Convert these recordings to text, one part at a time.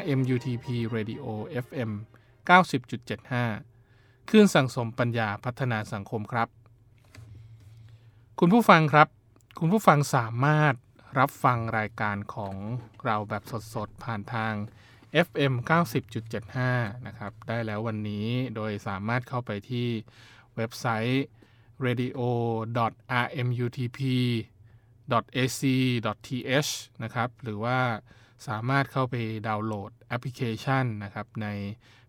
RMUTP Radio FM 90.75คลื่นสังสมปัญญาพัฒนาสังคมครับ คุณผู้ฟังครับ คุณผู้ฟังสามารถรับฟังรายการของเราแบบสดๆ ผ่านทาง FM 90.75 นะครับ ได้แล้ววันนี้โดยสามารถเข้าไปที่เว็บไซต์ radio.rmutp.ac.th นะครับ หรือว่า สามารถเข้าไปดาวน์โหลดแอปพลิเคชันนะครับใน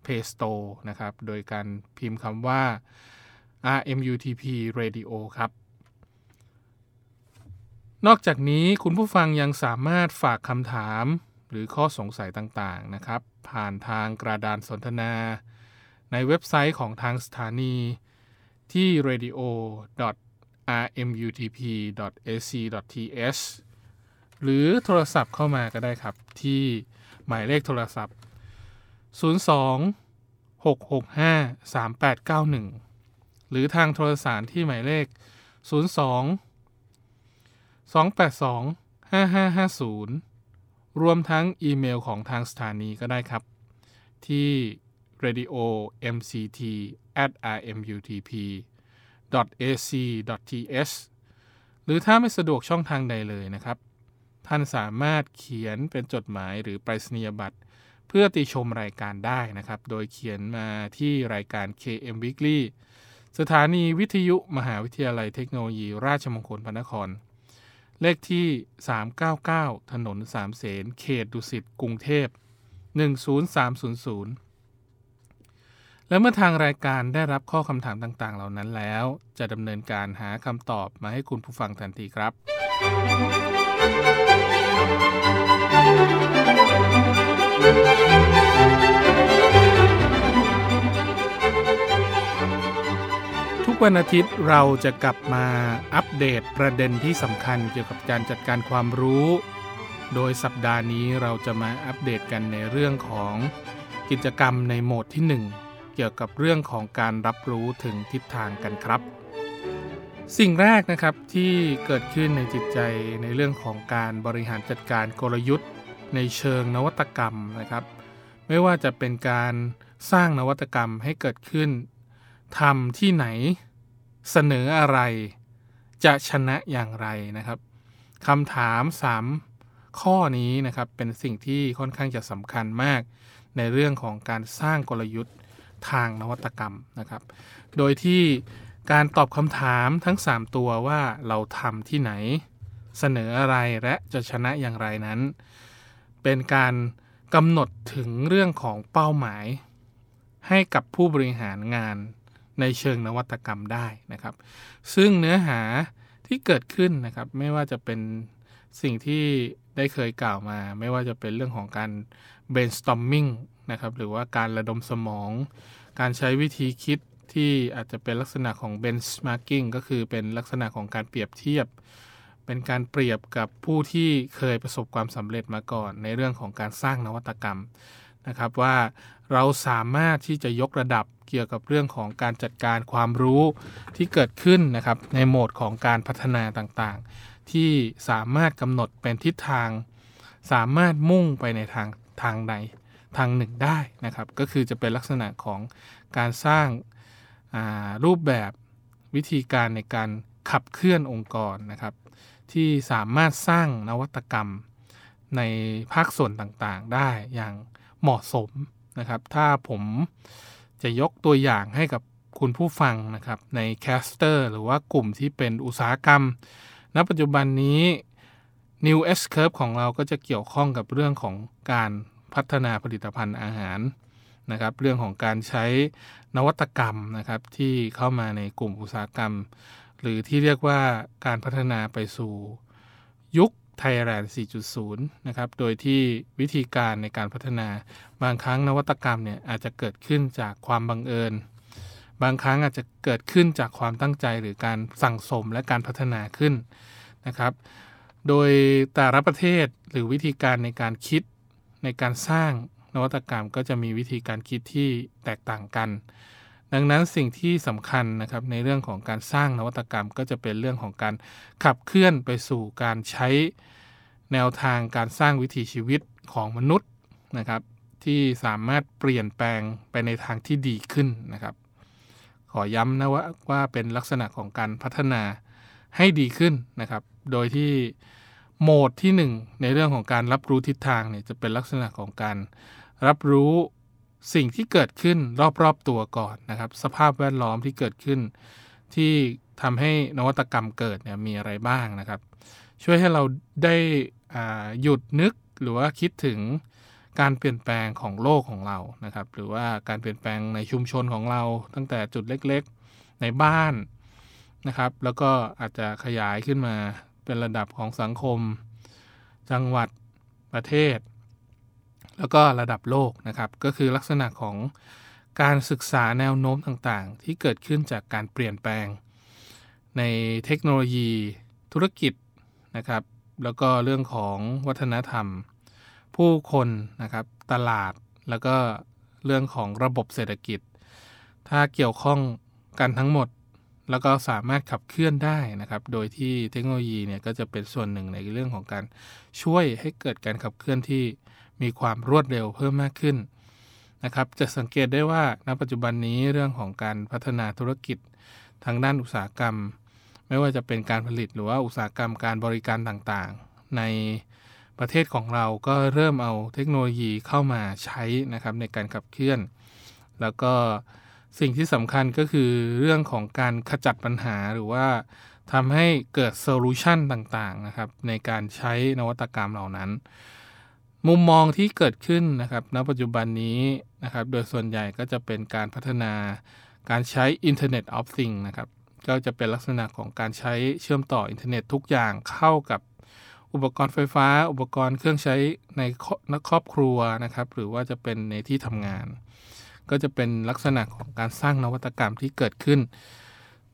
Play Store นะครับ โดยการพิมพ์คำว่า RMUTP Radio ครับ นอกจากนี้คุณผู้ฟังยังสามารถฝากคำถามหรือข้อสงสัยต่างๆนะครับ ผ่านทางกระดานสนทนา ในเว็บไซต์ของทางสถานี ที่ radio.rmutp.ac.th หรือโทรศัพท์เข้ามาก็ได้ครับ ที่หมายเลขโทรศัพท์ 02 665 3891 หรือทางโทรสารที่หมายเลข 02 282 5550 รวมทั้งอีเมลของทางสถานีก็ได้ครับ ที่ radio mct at rmutp ac th หรือถ้าไม่สะดวกช่องทางใดเลยนะครับ ท่านสามารถเขียนเป็นจดหมายหรือไปรษณียบัตร เพื่อติชมรายการได้นะครับ โดยเขียนมาที่รายการ KM Weekly สถานีวิทยุมหาวิทยาลัยเทคโนโลยี ราชมงคลพระนคร เลขที่ 399 ถนนสามเสนเขตดุสิตกรุงเทพ 10300และเมื่อทางรายการได้รับข้อคำถามต่างๆ เหล่านั้นแล้ว จะดำเนินการหาคำตอบมาให้คุณผู้ฟังทันทีครับ วันอาทิตย์เราจะกลับมาอัปเดตประเด็นที่สำคัญเกี่ยวกับการจัดการความรู้ โดยสัปดาห์นี้เราจะมาอัปเดตกันในเรื่องของกิจกรรมในโหมดที่ 1 เกี่ยวกับเรื่องของการรับรู้ถึงทิศทางกันครับ สิ่งแรกนะครับที่เกิดขึ้นในจิตใจในเรื่องของการบริหารจัดการกลยุทธ์ ในเชิงนวัตกรรมนะครับ ไม่ว่าจะเป็นการสร้างนวัตกรรมให้เกิดขึ้นทำที่ไหนเสนออะไร จะชนะอย่างไรนะครับคำถาม 3 ข้อนี้นะครับเป็นสิ่งที่ค่อนข้างจะสำคัญมาก ในเรื่องของการสร้างกลยุทธ์ทางนวัตกรรมนะครับ โดยที่ การตอบคำถามทั้ง 3 ตัวว่าเราทำที่ไหน เสนออะไรและจะชนะอย่างไรนั้น เป็นการกำหนดถึงเรื่องของเป้าหมาย ให้กับผู้บริหารงานในเชิงนวัตกรรมได้นะครับ ซึ่งเนื้อหาที่เกิดขึ้นนะครับ ไม่ว่าจะเป็นสิ่งที่ได้เคยกล่าวมา ไม่ว่าจะเป็นเรื่องของการ brainstorming นะครับ หรือว่าการระดมสมอง การใช้วิธีคิด ที่อาจจะเป็นลักษณะของ benchmarking ก็คือเป็นลักษณะของการเปรียบเทียบ เป็นการเปรียบกับผู้ที่เคยประสบความสำเร็จมาก่อน ในเรื่องของการสร้างนวัตกรรมนะครับว่าเราสามารถที่จะยกระดับเกี่ยวกับเรื่องของการจัดการความรู้ที่เกิดขึ้นนะครับในโหมดของการพัฒนาต่างๆ ที่สามารถกำหนดเป็นทิศทาง สามารถมุ่งไปในทางทางใดทางหนึ่งได้นะครับ ก็คือจะเป็นลักษณะของการสร้าง รูปแบบวิธีการในการขับเคลื่อนองค์กรนะครับ ที่สามารถสร้างนวัตกรรมในภาคส่วนต่างๆ ได้อย่างเหมาะสมนะครับ ถ้าผมจะยกตัวอย่างให้กับคุณผู้ฟังนะครับ ใน cluster หรือว่ากลุ่มที่เป็นอุตสาหกรรม ณ ปัจจุบันนี้ New S Curve ของเราก็จะเกี่ยวข้องกับเรื่องของการพัฒนาผลิตภัณฑ์อาหาร นะครับเรื่องของการใช้นวัตกรรมนะครับที่เข้ามาในกลุ่มอุตสาหกรรม หรือที่เรียกว่าการพัฒนาไปสู่ยุคไทยแลนด์ 4.0 นะครับ โดยที่วิธีการในการพัฒนาบางครั้งนวัตกรรมเนี่ยอาจจะเกิดขึ้นจากความบังเอิญ บางครั้งอาจจะเกิดขึ้นจากความตั้งใจหรือการสั่งสมและการพัฒนาขึ้นนะครับ โดยแต่ละประเทศหรือวิธีการในการคิดในการสร้าง นวัตกรรมก็จะมีวิธีการคิดที่แตกต่างกัน ดังนั้นสิ่งที่สำคัญนะครับในเรื่องของการสร้างนวัตกรรมก็จะเป็นเรื่องของการขับเคลื่อนไปสู่การใช้แนวทางการสร้างวิถีชีวิตของมนุษย์นะครับที่สามารถเปลี่ยนแปลงไปในทางที่ดีขึ้นนะครับ ขอย้ำนะว่าว่าเป็นลักษณะของการพัฒนาให้ดีขึ้นนะครับ โดยที่โหมดที่ 1 ในเรื่องของการรับรู้ทิศทางเนี่ยจะเป็นลักษณะของการ รับรู้สิ่งที่เกิดขึ้นรอบๆตัวก่อนนะครับ สภาพแวดล้อมที่เกิดขึ้น ที่ทำให้นวัตกรรมเกิดเนี่ยมีอะไรบ้างนะครับ ช่วยให้เราได้หยุดนึกหรือว่าคิดถึงการเปลี่ยนแปลงของโลกของเรานะครับ หรือว่าการเปลี่ยนแปลงในชุมชนของเรา ตั้งแต่จุดเล็กๆในบ้านนะครับ แล้วก็อาจจะขยายขึ้นมาเป็นระดับของสังคม จังหวัดประเทศ แล้วก็ระดับโลกนะครับ ก็คือลักษณะของการศึกษาแนวโน้มต่างๆ ที่เกิดขึ้นจากการเปลี่ยนแปลง ในเทคโนโลยี ธุรกิจนะครับ แล้วก็เรื่องของวัฒนธรรม ผู้คนนะครับ ตลาดแล้วก็เรื่องของระบบเศรษฐกิจ ถ้าเกี่ยวข้องกันทั้งหมดแล้วก็สามารถขับเคลื่อนได้นะครับ โดยที่เทคโนโลยีเนี่ยก็จะเป็นส่วนหนึ่งในเรื่องของการช่วยให้เกิดการขับเคลื่อนที่ มีความรวดเร็วเพิ่มมากขึ้นนะครับ จะสังเกตได้ว่าณปัจจุบันนี้เรื่องของการพัฒนาธุรกิจทางด้านอุตสาหกรรม ไม่ว่าจะเป็นการผลิตหรือว่าอุตสาหกรรมการบริการต่างๆ ในประเทศของเราก็เริ่มเอาเทคโนโลยีเข้ามาใช้นะครับในการขับเคลื่อน แล้วก็สิ่งที่สำคัญก็คือเรื่องของการขจัดปัญหาหรือว่าทำให้เกิดโซลูชันต่างๆนะครับในการใช้นวัตกรรมเหล่านั้น มุมมองที่เกิดขึ้นนะครับณปัจจุบันนี้นะครับ โดยส่วนใหญ่ก็จะเป็นการพัฒนาการใช้ Internet of Things นะครับ ก็จะเป็นลักษณะของการใช้เชื่อมต่ออินเทอร์เน็ตทุกอย่างเข้ากับอุปกรณ์ไฟฟ้า อุปกรณ์เครื่องใช้ในครอบครัวนะครับ หรือว่าจะเป็นในที่ทำงาน ก็จะเป็นลักษณะของการสร้างนวัตกรรมที่เกิดขึ้น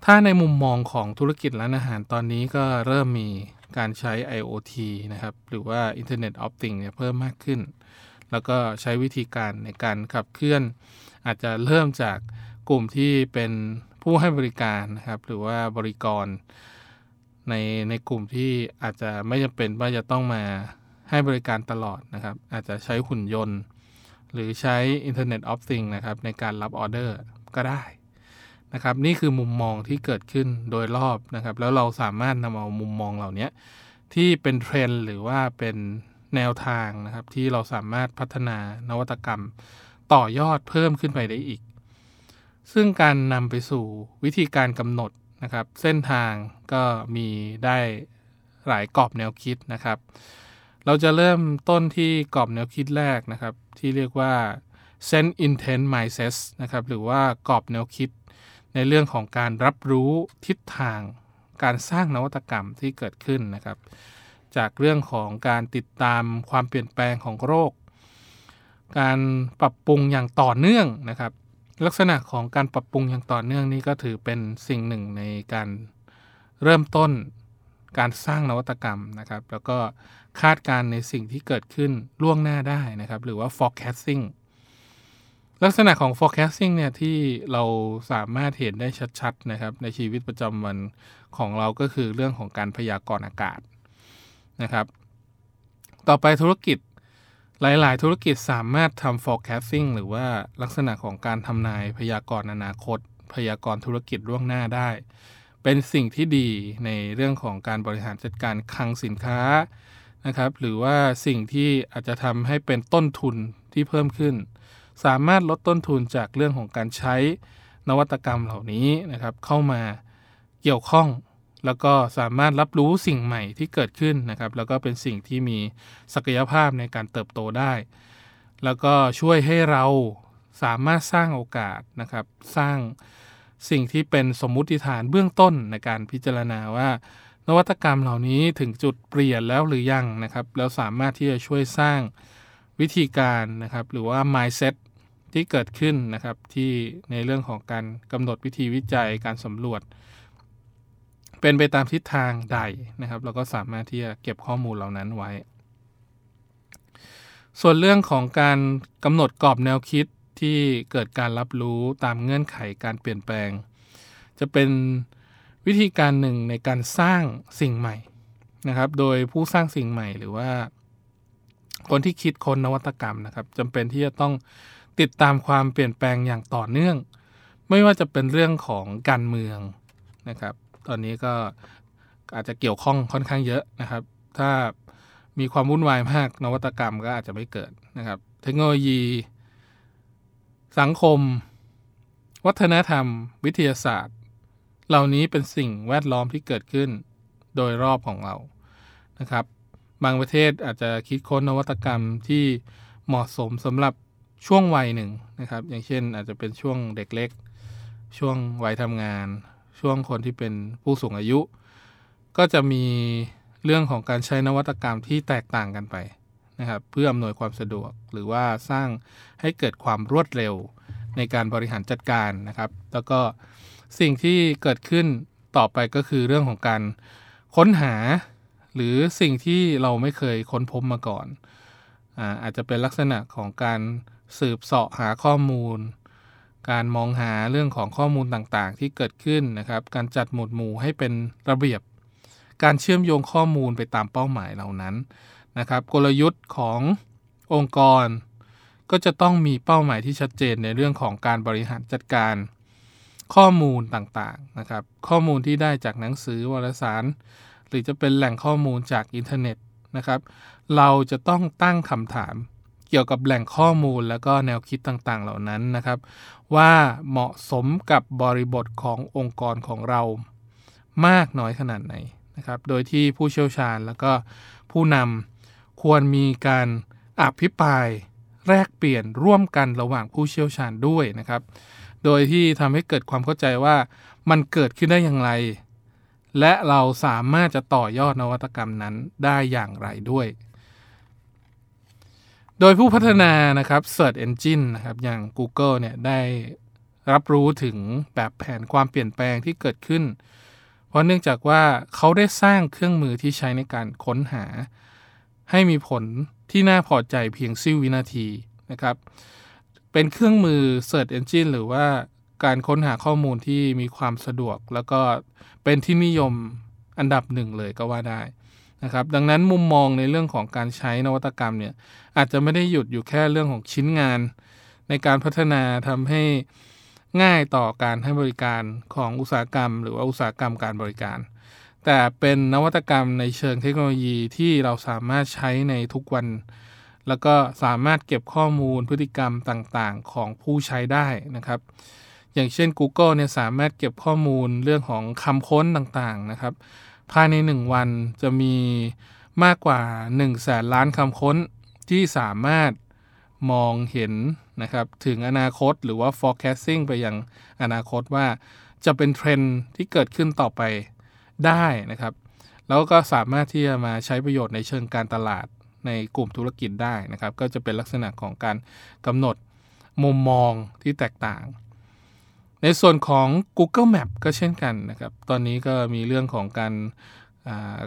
ถ้าในมุมมองของธุรกิจร้านอาหารตอนนี้ก็เริ่มมี การใช้ IoT นะครับ หรือว่า Internet of Things เนี่ยเพิ่มมากขึ้น แล้วก็ใช้วิธีการในการขับเคลื่อน อาจจะเริ่มจากกลุ่มที่เป็นผู้ให้บริการนะครับ หรือว่าบริกร ในในกลุ่มที่อาจจะไม่จำเป็นว่าจะต้องมาให้บริการตลอดนะครับ อาจจะใช้หุ่นยนต์ หรือใช้ Internet of Things นะครับ ในการรับออเดอร์ก็ได้ นะครับนี่คือมุมมองที่เกิดขึ้นโดยรอบนะครับ แล้วเราสามารถนำเอามุมมองเหล่านี้ที่เป็นเทรนด์หรือว่าเป็นแนวทางนะครับ ที่เราสามารถพัฒนานวัตกรรม ต่อยอดเพิ่มขึ้นไปได้อีก ซึ่งการนำไปสู่วิธีการกำหนดนะครับ เส้นทางก็มีได้หลายกรอบแนวคิดนะครับ เราจะเริ่มต้นที่กรอบแนวคิดแรกนะครับ ที่เรียกว่า sense intent mindset นะครับ หรือว่ากรอบแนวคิด ในเรื่องของการรับรู้ทิศทางการสร้างนวัตกรรมที่เกิดขึ้นนะครับ จากเรื่องของการติดตามความเปลี่ยนแปลงของโรค การปรับปรุงอย่างต่อเนื่องนะครับ ลักษณะของการปรับปรุงอย่างต่อเนื่องนี้ก็ถือเป็นสิ่งหนึ่งในการเริ่มต้นการสร้างนวัตกรรมนะครับ แล้วก็คาดการในสิ่งที่เกิดขึ้นล่วงหน้าได้นะครับ หรือว่า forecasting ลักษณะของ forecasting เนี่ยที่เราสามารถเห็นได้ชัดๆนะครับในชีวิตประจำวันของเราก็คือเรื่องของการพยากรณ์อากาศนะครับ ต่อไปธุรกิจหลาย ๆ ธุรกิจสามารถทำ forecasting หรือว่าลักษณะของการทำนายพยากรณ์อนาคต พยากรณ์ธุรกิจล่วงหน้าได้ เป็นสิ่งที่ดีในเรื่องของการบริหารจัดการคลังสินค้านะครับ หรือว่าสิ่งที่อาจจะทำให้เป็นต้นทุนที่เพิ่มขึ้น สามารถลดต้นทุนจากเรื่องของการใช้นวัตกรรมเหล่านี้นะครับ เข้ามาเกี่ยวข้อง แล้วก็สามารถรับรู้สิ่งใหม่ที่เกิดขึ้นนะครับ แล้วก็เป็นสิ่งที่มีศักยภาพในการเติบโตได้ แล้วก็ช่วยให้เราสามารถสร้างโอกาสนะครับ สร้างสิ่งที่เป็นสมมุติฐานเบื้องต้นในการพิจารณาว่า นวัตกรรมเหล่านี้ถึงจุดเปลี่ยนแล้วหรือยังนะครับ แล้วสามารถที่จะช่วยสร้างวิธีการนะครับ หรือว่า mindset ที่เกิดขึ้นนะครับที่ในเรื่องของการกำหนดวิธีวิจัยการสำรวจ เป็นไปตามทิศทางใดนะครับเราก็สามารถที่จะเก็บข้อมูลเหล่านั้นไว้ ส่วนเรื่องของการกำหนดกรอบแนวคิดที่เกิดการรับรู้ตามเงื่อนไขการเปลี่ยนแปลง จะเป็นวิธีการหนึ่งในการสร้างสิ่งใหม่นะครับ โดยผู้สร้างสิ่งใหม่หรือว่า คนที่คิดค้นนวัตกรรมนะครับจำเป็นที่จะต้อง ติดตามความเปลี่ยนแปลงอย่างต่อเนื่อง ไม่ว่าจะเป็นเรื่องของการเมืองนะครับ ตอนนี้ก็อาจจะเกี่ยวข้องค่อนข้างเยอะนะครับ ถ้ามีความวุ่นวายมากนวัตกรรมก็อาจจะไม่เกิดนะครับ เทคโนโลยี สังคม วัฒนธรรม วิทยาศาสตร์ เหล่านี้เป็นสิ่งแวดล้อมที่เกิดขึ้นโดยรอบของเรานะครับ บางประเทศอาจจะคิดค้นนวัตกรรมที่เหมาะสมสำหรับ ช่วงวัยหนึ่งนะครับ อย่างเช่นอาจจะเป็นช่วงเด็กเล็ก ช่วงวัยทำงาน ช่วงคนที่เป็นผู้สูงอายุ ก็จะมีเรื่องของการใช้นวัตกรรมที่แตกต่างกันไปนะครับ เพื่ออำนวยความสะดวกหรือว่าสร้างให้เกิดความรวดเร็วในการบริหารจัดการนะครับ แล้วก็สิ่งที่เกิดขึ้นต่อไปก็คือเรื่องของการค้นหา หรือสิ่งที่เราไม่เคยค้นพบมาก่อนอาอาจจะเป็นลักษณะของการ สืบเสาะหาข้อมูล การมองหาเรื่องของข้อมูลต่างๆ ที่เกิดขึ้นนะครับ การจัดหมวดหมู่ให้เป็นระเบียบ การเชื่อมโยงข้อมูลไปตามเป้าหมายเหล่านั้นนะครับ กลยุทธ์ขององค์กร ก็จะต้องมีเป้าหมายที่ชัดเจนในเรื่องของการบริหารจัดการข้อมูลต่างๆนะครับ ข้อมูลที่ได้จากหนังสือวารสาร หรือจะเป็นแหล่งข้อมูลจากอินเทอร์เน็ตนะครับ เราจะต้องตั้งคำถาม เกี่ยวกับแหล่งข้อมูลแล้วก็แนวคิดต่างๆ เหล่านั้นนะครับ ว่าเหมาะสมกับบริบทขององค์กรของเรามากน้อยขนาดไหนนะครับ โดยที่ผู้เชี่ยวชาญแล้วก็ผู้นำควรมีการอภิปรายแลกเปลี่ยนร่วมกันระหว่างผู้เชี่ยวชาญด้วยนะครับ โดยที่ทำให้เกิดความเข้าใจว่ามันเกิดขึ้นได้อย่างไร และเราสามารถจะต่อยอดนวัตกรรมนั้นได้อย่างไรด้วย โดยผู้พัฒนานะครับ Search Engine นะครับอย่าง Google เนี่ยได้รับรู้ถึงแบบแผนความเปลี่ยนแปลงที่เกิดขึ้น เพราะเนื่องจากว่าเขาได้สร้างเครื่องมือที่ใช้ในการค้นหา ให้มีผลที่น่าพอใจเพียงซิ่ววินาทีนะครับ เป็นเครื่องมือ Search Engine หรือว่าการค้นหาข้อมูลที่มีความสะดวก แล้วก็เป็นที่นิยมอันดับหนึ่งเลยก็ว่าได้ นะครับดังนั้นมุมมองในเรื่องของการใช้นวัตกรรมเนี่ยอาจจะไม่ได้หยุดอยู่แค่เรื่องของชิ้นงาน ในการพัฒนาทำให้ง่ายต่อการให้บริการของอุตสาหกรรม หรือว่าอุตสาหกรรมการบริการ แต่เป็นนวัตกรรมในเชิงเทคโนโลยีที่เราสามารถใช้ในทุกวัน แล้วก็สามารถเก็บข้อมูลพฤติกรรมต่างๆ ของผู้ใช้ได้นะครับอย่างเช่น Google เนี่ยสามารถเก็บข้อมูลเรื่องของคำค้นต่างๆนะครับ ภายใน 1 วันจะมีมากกว่า 1 แสนล้านคำค้นที่สามารถมองเห็นนะครับถึงอนาคตหรือว่า forecasting ไปยังอนาคตว่าจะเป็นเทรนที่เกิดขึ้นต่อไปได้นะครับ แล้วก็สามารถที่จะมาใช้ประโยชน์ในเชิงการตลาดในกลุ่มธุรกิจได้นะครับ ก็จะเป็นลักษณะของการกำหนดมุมมองที่แตกต่าง ในส่วนของ Google Map ก็เช่นกันนะครับ ตอนนี้ก็มีเรื่องของการ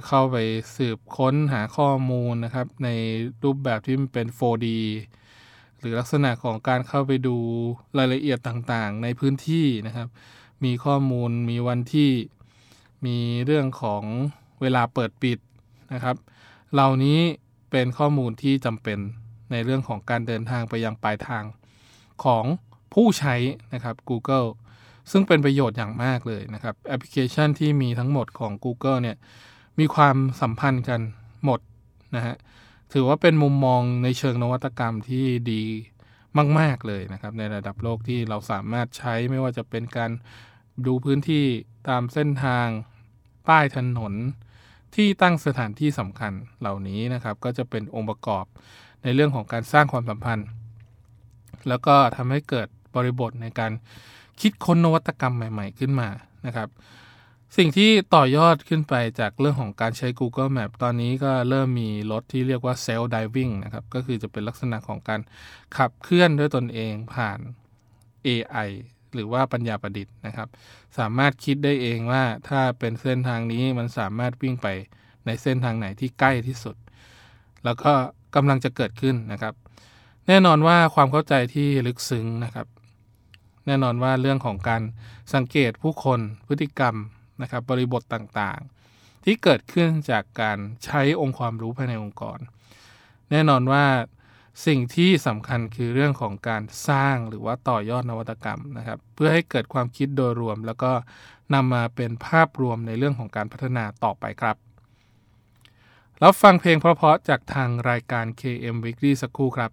เข้าไปสืบค้นหาข้อมูลนะครับ ในรูปแบบที่มันเป็น 4D หรือลักษณะของการเข้าไปดูรายละเอียดต่างๆ ในพื้นที่นะครับ มีข้อมูลมีวันที่มีเรื่องของเวลาเปิดปิดนะครับ เหล่านี้เป็นข้อมูลที่จำเป็นในเรื่องของการเดินทางไปยังปลายทางของ ผู้ใช้นะครับ Google ซึ่งเป็นประโยชน์อย่างมากเลยนะครับ แอปพลิเคชันที่มีทั้งหมดของ Google เนี่ยมีความสัมพันธ์กันหมดนะฮะถือว่าเป็นมุมมองในเชิงนวัตกรรมที่ดีมาก ๆ เลยนะครับ ในระดับโลกที่เราสามารถใช้ไม่ว่าจะเป็นการดูพื้นที่ตามเส้นทางป้ายถนนที่ตั้งสถานที่สำคัญเหล่านี้นะครับ ก็จะเป็นองค์ประกอบในเรื่องของการสร้างความสัมพันธ์ แล้วก็ทำให้เกิด บริบทในการคิดค้นนวัตกรรมใหม่ ๆ ขึ้นมานะครับ สิ่งที่ต่อยอดขึ้นไปจากเรื่องของการใช้ Google Map ตอนนี้ก็เริ่มมีรถที่เรียกว่า Self Driving นะครับ ก็คือจะเป็นลักษณะของการขับเคลื่อนด้วยตนเองผ่าน AI หรือว่าปัญญาประดิษฐ์นะครับ สามารถคิดได้เองว่าถ้าเป็นเส้นทางนี้มันสามารถวิ่งไปในเส้นทางไหนที่ใกล้ที่สุด แล้วก็กำลังจะเกิดขึ้นนะครับ แน่นอนว่าความเข้าใจที่ลึกซึ้งนะครับ แน่นอนว่าเรื่องของการสังเกตผู้คนพฤติกรรมนะครับบริบทต่างๆ ที่เกิดขึ้นจากการใช้องค์ความรู้ภายในองค์กร แน่นอนว่าสิ่งที่สำคัญคือเรื่องของการสร้างหรือว่าต่อยอดนวัตกรรมนะครับ เพื่อให้เกิดความคิดโดยรวม แล้วก็นำมาเป็นภาพรวมในเรื่องของการพัฒนาต่อไปครับ แล้วฟังเพลงเพราะๆจากทางรายการ KM Weekly สักครู่ครับ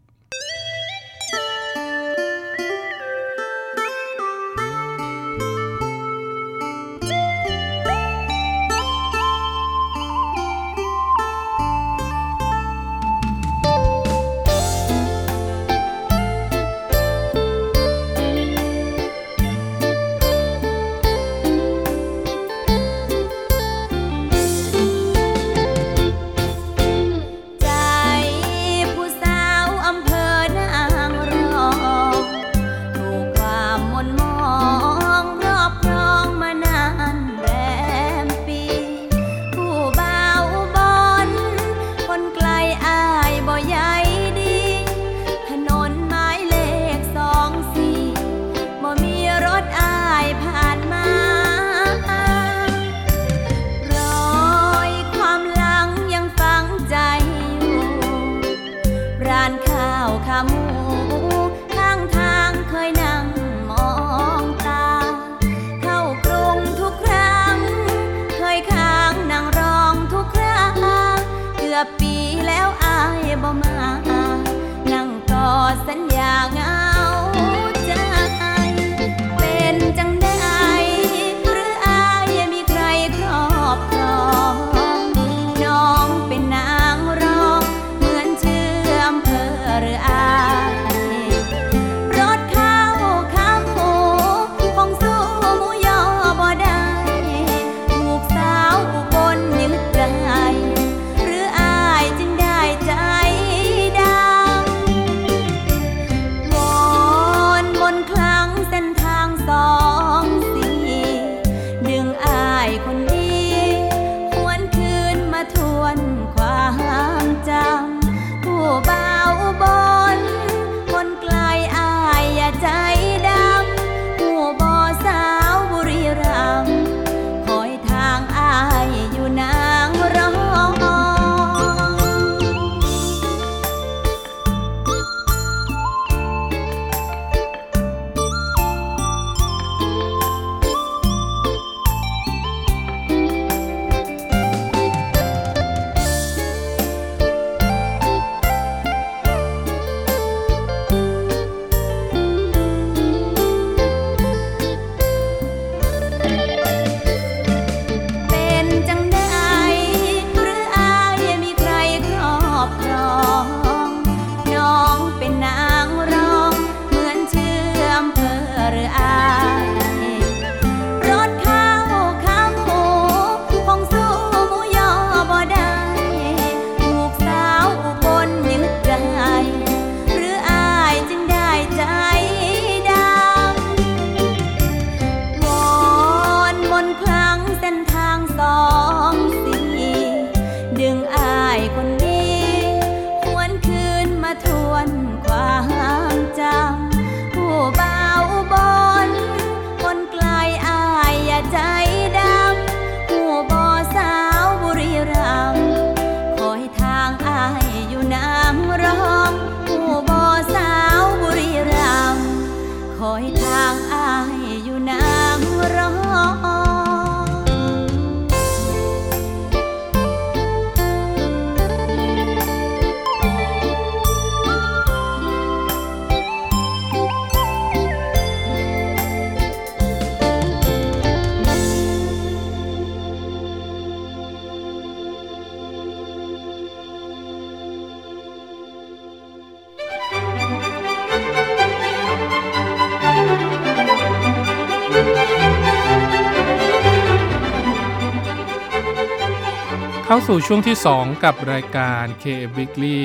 เข้าสู่ช่วงที่ 2 กับรายการ KM Weekly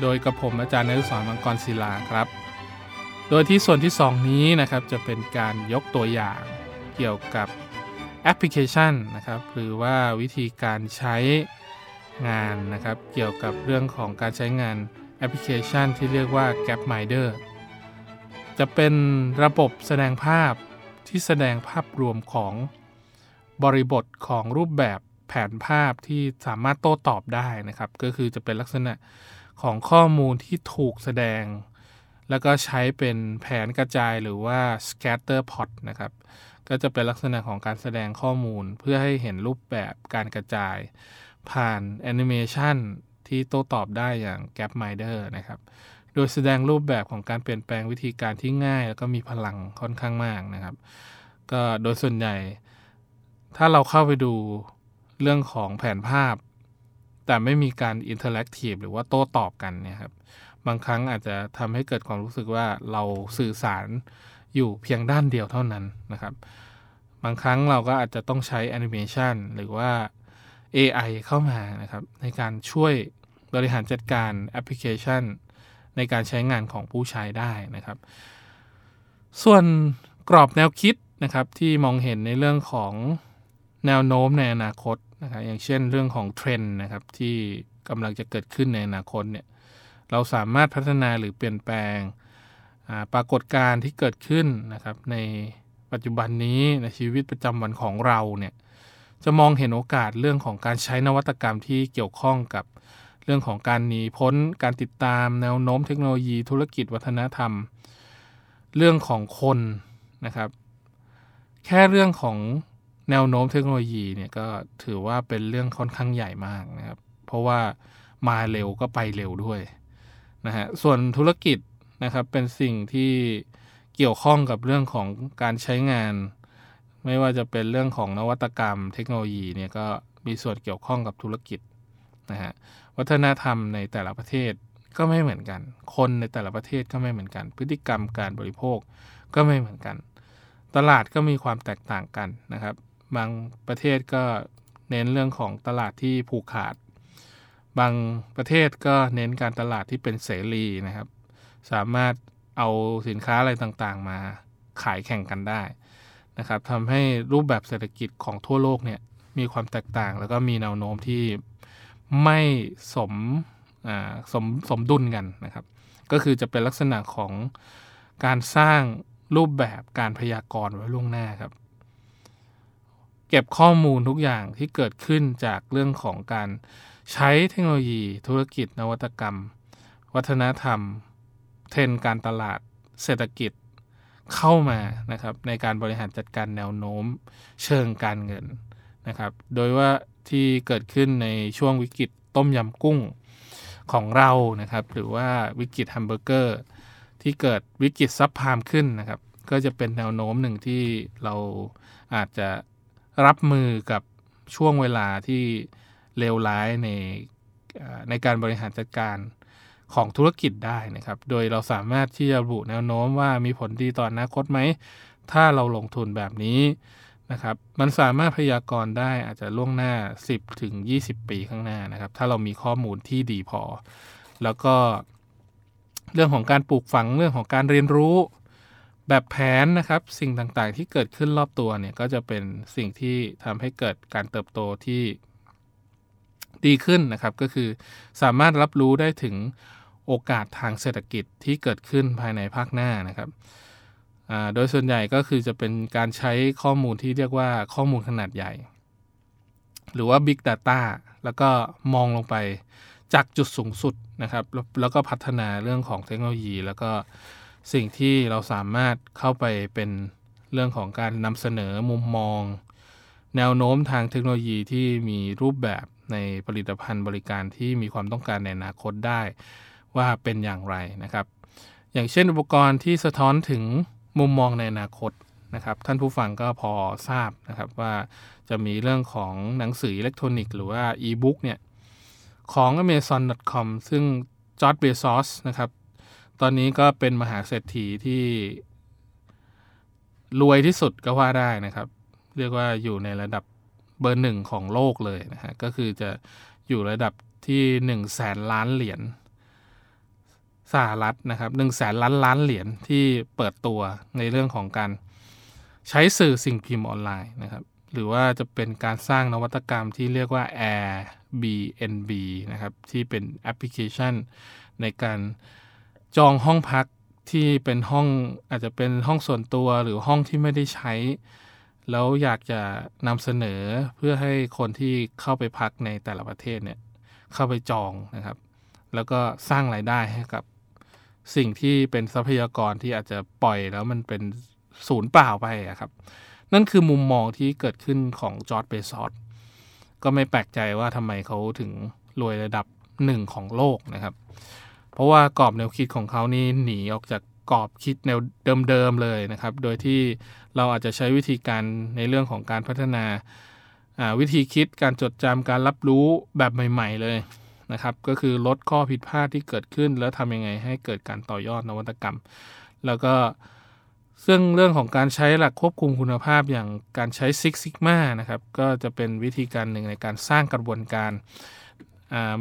โดยกับผมอาจารย์นฤศรมังกรศิลาครับ โดยที่ส่วนที่ 2 นี้นะครับจะเป็นการยกตัวอย่างเกี่ยวกับแอปพลิเคชันนะครับหรือว่าวิธีการใช้งานนะครับเกี่ยวกับเรื่องของการใช้งานแอปพลิเคชันที่เรียกว่า Gapminder จะเป็นระบบแสดงภาพที่แสดงภาพรวมของบริบทของรูปแบบ แผนภาพที่สามารถโต้ตอบได้นะครับ ก็คือจะเป็นลักษณะของข้อมูลที่ถูกแสดง แล้วก็ใช้เป็นแผนกระจายหรือว่า scatter plot นะครับ ก็จะเป็นลักษณะของการแสดงข้อมูลเพื่อให้เห็นรูปแบบการกระจาย ผ่านแอนิเมชันที่โต้ตอบได้อย่าง Gapminder นะครับ โดยแสดงรูปแบบของการเปลี่ยนแปลงวิธีการที่ง่าย แล้วก็มีพลังค่อนข้างมากนะครับ ก็โดยส่วนใหญ่ ถ้าเราเข้าไปดู เรื่องของแผนภาพ แต่ไม่มีการ interactive หรือว่าโต้ตอบกันเนี่ยครับบางครั้งอาจจะทำให้เกิดความรู้สึกว่าเราสื่อสารอยู่เพียงด้านเดียวเท่านั้นนะครับ บางครั้งเราก็อาจจะต้องใช้แอนิเมชันหรือว่า AI เข้ามานะครับ ในการช่วยบริหารจัดการแอปพลิเคชัน ในการใช้งานของผู้ใช้ได้นะครับ ส่วนกรอบแนวคิดนะครับที่มองเห็นในเรื่องของ แนวโน้มในอนาคตนะครับอย่างเช่นเรื่องของเทรนด์นะครับที่กำลังจะเกิดขึ้นในอนาคตเนี่ยเราสามารถพัฒนาหรือเปลี่ยนแปลงปรากฏการณ์ที่เกิดขึ้นนะครับในปัจจุบันนี้ในชีวิตประจำวันของเราเนี่ยจะมองเห็นโอกาสเรื่องของการใช้นวัตกรรมที่เกี่ยวข้องกับเรื่องของการหนีพ้น การติดตามแนวโน้มเทคโนโลยีธุรกิจวัฒนธรรม เรื่องของคนนะครับ แค่เรื่องของ แนวโน้มเทคโนโลยีเนี่ยก็ถือว่าเป็นเรื่องค่อนข้างใหญ่มากนะครับ เพราะว่ามาเร็วก็ไปเร็วด้วยนะฮะส่วนธุรกิจนะครับเป็นสิ่งที่เกี่ยวข้องกับเรื่องของการใช้งาน ไม่ว่าจะเป็นเรื่องของนวัตกรรม เทคโนโลยีเนี่ยก็มีส่วนเกี่ยวข้องกับธุรกิจนะฮะวัฒนธรรมในแต่ละประเทศก็ไม่เหมือนกัน คนในแต่ละประเทศก็ไม่เหมือนกัน พฤติกรรมการบริโภคก็ไม่เหมือนกัน ตลาดก็มีความแตกต่างกันนะครับ บางประเทศก็เน้นเรื่องของตลาดที่ผูกขาด บางประเทศก็เน้นการตลาดที่เป็นเสรีนะครับ สามารถเอาสินค้าอะไรต่างๆ มาขายแข่งกันได้นะครับทำให้รูปแบบเศรษฐกิจของทั่วโลกเนี่ยมีความแตกต่าง แล้วก็มีแนวโน้มที่ไม่สมสมสมดุลกันนะครับ ก็คือจะเป็นลักษณะของการสร้างรูปแบบการพยากรณ์ไว้ล่วงหน้าครับ เก็บข้อมูลทุกอย่างที่เกิดขึ้นจากเรื่องของการใช้เทคโนโลยีธุรกิจนวัตกรรม วัฒนธรรม เทรนการตลาด เศรษฐกิจเข้ามานะครับในการบริหารจัดการแนวโน้มเชิงการเงินนะครับ โดยว่าที่เกิดขึ้นในช่วงวิกฤตต้มยำกุ้งของเรานะครับ หรือว่าวิกฤตแฮมเบอร์เกอร์ ที่เกิดวิกฤต subprime ขึ้นนะครับ ก็จะเป็นแนวโน้มหนึ่งที่เราอาจจะ รับมือกับช่วงเวลาที่เลวร้ายในในการบริหารจัดการของธุรกิจได้นะครับ โดยเราสามารถที่จะระบุแนวโน้มว่ามีผลดีต่ออนาคตไหม ถ้าเราลงทุนแบบนี้นะครับ มันสามารถพยากรณ์ได้อาจจะล่วงหน้า 10 ถึง 20 ปีข้างหน้านะครับ ถ้าเรามีข้อมูลที่ดีพอ แล้วก็เรื่องของการปลูกฝังเรื่องของการเรียนรู้ แบบแผนนะครับ สิ่งต่างๆ ที่เกิดขึ้นรอบตัวเนี่ยก็จะเป็นสิ่งที่ทำให้เกิดการเติบโตที่ดีขึ้นนะครับ ก็คือสามารถรับรู้ได้ถึงโอกาสทางเศรษฐกิจที่เกิดขึ้นภายในภาคหน้านะครับโดยส่วนใหญ่ก็คือจะเป็นการใช้ข้อมูลที่เรียกว่าข้อมูลขนาดใหญ่ หรือว่า Big Data แล้วก็มองลงไปจากจุดสูงสุดนะครับ แล้วก็พัฒนาเรื่องของเทคโนโลยี แล้วก็ สิ่งที่เราสามารถเข้าไปเป็นเรื่องของการนำเสนอมุมมอง แนวโน้มทางเทคโนโลยีที่มีรูปแบบในผลิตภัณฑ์บริการที่มีความต้องการในอนาคตได้ว่าเป็นอย่างไรนะครับ อย่างเช่นอุปกรณ์ที่สะท้อนถึงมุมมองในอนาคตนะครับ ท่านผู้ฟังก็พอทราบนะครับว่าจะมีเรื่องของหนังสืออิเล็กทรอนิกส์หรือว่าอีบุ๊กเนี่ยของ amazon.com ซึ่งเจฟฟ์ เบโซสนะครับ ตอนนี้ก็เป็นมหาเศรษฐีที่รวยที่สุดก็ว่าได้นะครับ เรียกว่าอยู่ในระดับเบอร์หนึ่งของโลกเลยนะฮะ ก็คือจะอยู่ระดับที่1นึ่งแสนล้านเหรียญสหรัฐนะครับหนึ่งแสนล้านล้านเหรียญที่เปิดตัวในเรื่องของการใช้สื่อสิ่งพิมพ์ออนไลน์นะครับ หรือว่าจะเป็นการสร้างนวัตกรรมที่เรียกว่า Airbnb นะครับ ที่เป็นแอปพลิเคชันในการ จองห้องพักที่เป็นห้องอาจจะเป็นห้องส่วนตัวหรือห้องที่ไม่ได้ใช้ แล้วอยากจะนำเสนอเพื่อให้คนที่เข้าไปพักในแต่ละประเทศเนี่ยเข้าไปจองนะครับ แล้วก็สร้างรายได้ให้กับสิ่งที่เป็นทรัพยากรที่อาจจะปล่อยแล้วมันเป็นศูนย์เปล่าไปอะครับ นั่นคือมุมมองที่เกิดขึ้นของจอร์ดเบซอสก็ไม่แปลกใจว่าทำไมเขาถึงรวยระดับหนึ่งของโลกนะครับ เพราะว่ากรอบแนวคิดของเขานี่หนีออกจากกรอบคิดแนวเดิมๆเลยนะครับ โดยที่เราอาจจะใช้วิธีการในเรื่องของการพัฒนาวิธีคิดการจดจำการรับรู้แบบใหม่ ๆ เลยนะครับ ก็คือลดข้อผิดพลาดที่เกิดขึ้น แล้วทำยังไงให้เกิดการต่อยอดนวัตกรรม แล้วก็ซึ่งเรื่องของการใช้หลักควบคุมคุณภาพอย่างการใช้ Six Sigma นะครับ ก็จะเป็นวิธีการหนึ่งในการสร้างกระบวนการ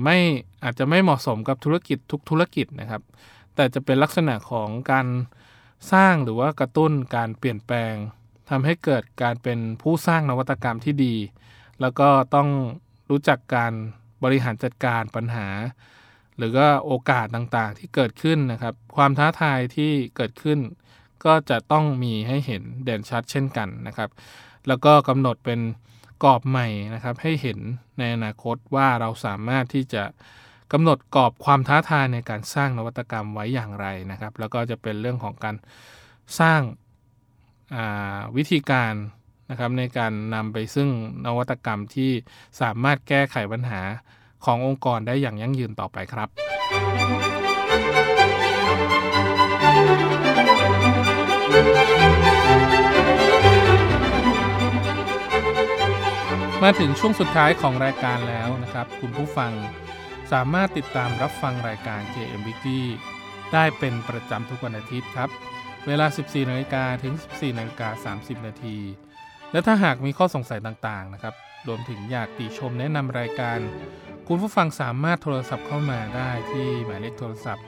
ไม่อาจจะไม่เหมาะสมกับธุรกิจทุกธุรกิจนะครับ แต่จะเป็นลักษณะของการสร้างหรือว่ากระตุ้นการเปลี่ยนแปลงทำให้เกิดการเป็นผู้สร้างนวัตกรรมที่ดี แล้วก็ต้องรู้จักการบริหารจัดการปัญหา หรือก็โอกาสต่างๆที่เกิดขึ้นนะครับ ความท้าทายที่เกิดขึ้น ก็จะต้องมีให้เห็นเด่นชัดเช่นกันนะครับ แล้วก็กำหนดเป็น กรอบใหม่นะครับให้เห็นในอนาคตว่าเราสามารถที่จะกำหนดกรอบความท้าทายในการสร้างนวัตกรรมไว้อย่างไรนะครับ แล้วก็จะเป็นเรื่องของการสร้างวิธีการนะครับในการนำไปซึ่งนวัตกรรมที่สามารถแก้ไขปัญหาขององค์กรได้อย่างยั่งยืนต่อไปครับ มาถึงช่วงสุดท้ายของรายการแล้วนะครับ คุณผู้ฟังสามารถติดตามรับฟังรายการ KM Weekly ได้เป็นประจำทุกวันอาทิตย์ครับ เวลา 14นาฬิกาถึง 14นาฬิกา30 นาที และถ้าหากมีข้อสงสัยต่างๆนะครับ รวมถึงอยากติชมแนะนำรายการ คุณผู้ฟังสามารถโทรศัพท์เข้ามาได้ที่หมายเลขโทรศัพท์ 02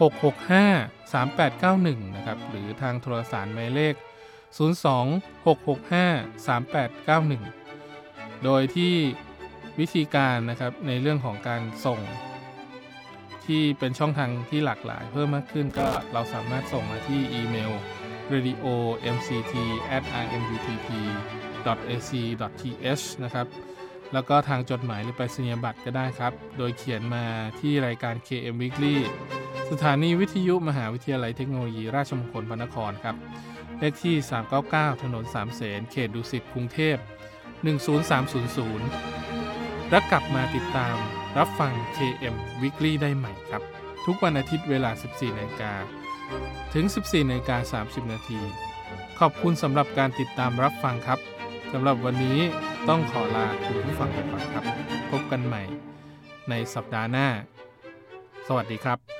665 3891 นะครับ หรือทางโทรสารหมายเลข 0 665 3891 โดยที่วิธีการนะครับในเรื่องของการส่ง ที่เป็นช่องทางที่หลากหลายเพิ่มมากขึ้นก็เราสามารถส่งมาที่อีเมล radio mct at rmutp ac th นะครับ แล้วก็ทางจดหมายหรือไปสัญญบัตรก็ได้ครับ โดยเขียนมาที่รายการ KM Weekly สถานีวิทยุมหาวิทยาลัยเทคโนโลยีราชมงคลพระนครครับ เลขที่ 399 ถนนสามเสนเขตดุสิตกรุงเทพ 10300 และกลับมาติดตามรับฟัง KM Weekly ได้ใหม่ครับ ทุกวันอาทิตย์เวลา 14นาฬิกาถึง 14นาฬิกา30 นาที ขอบคุณสำหรับการติดตามรับฟังครับสำหรับวันนี้ต้องขอลาคุณผู้ฟังไปก่อนครับ พบกันใหม่ในสัปดาห์หน้า สวัสดีครับ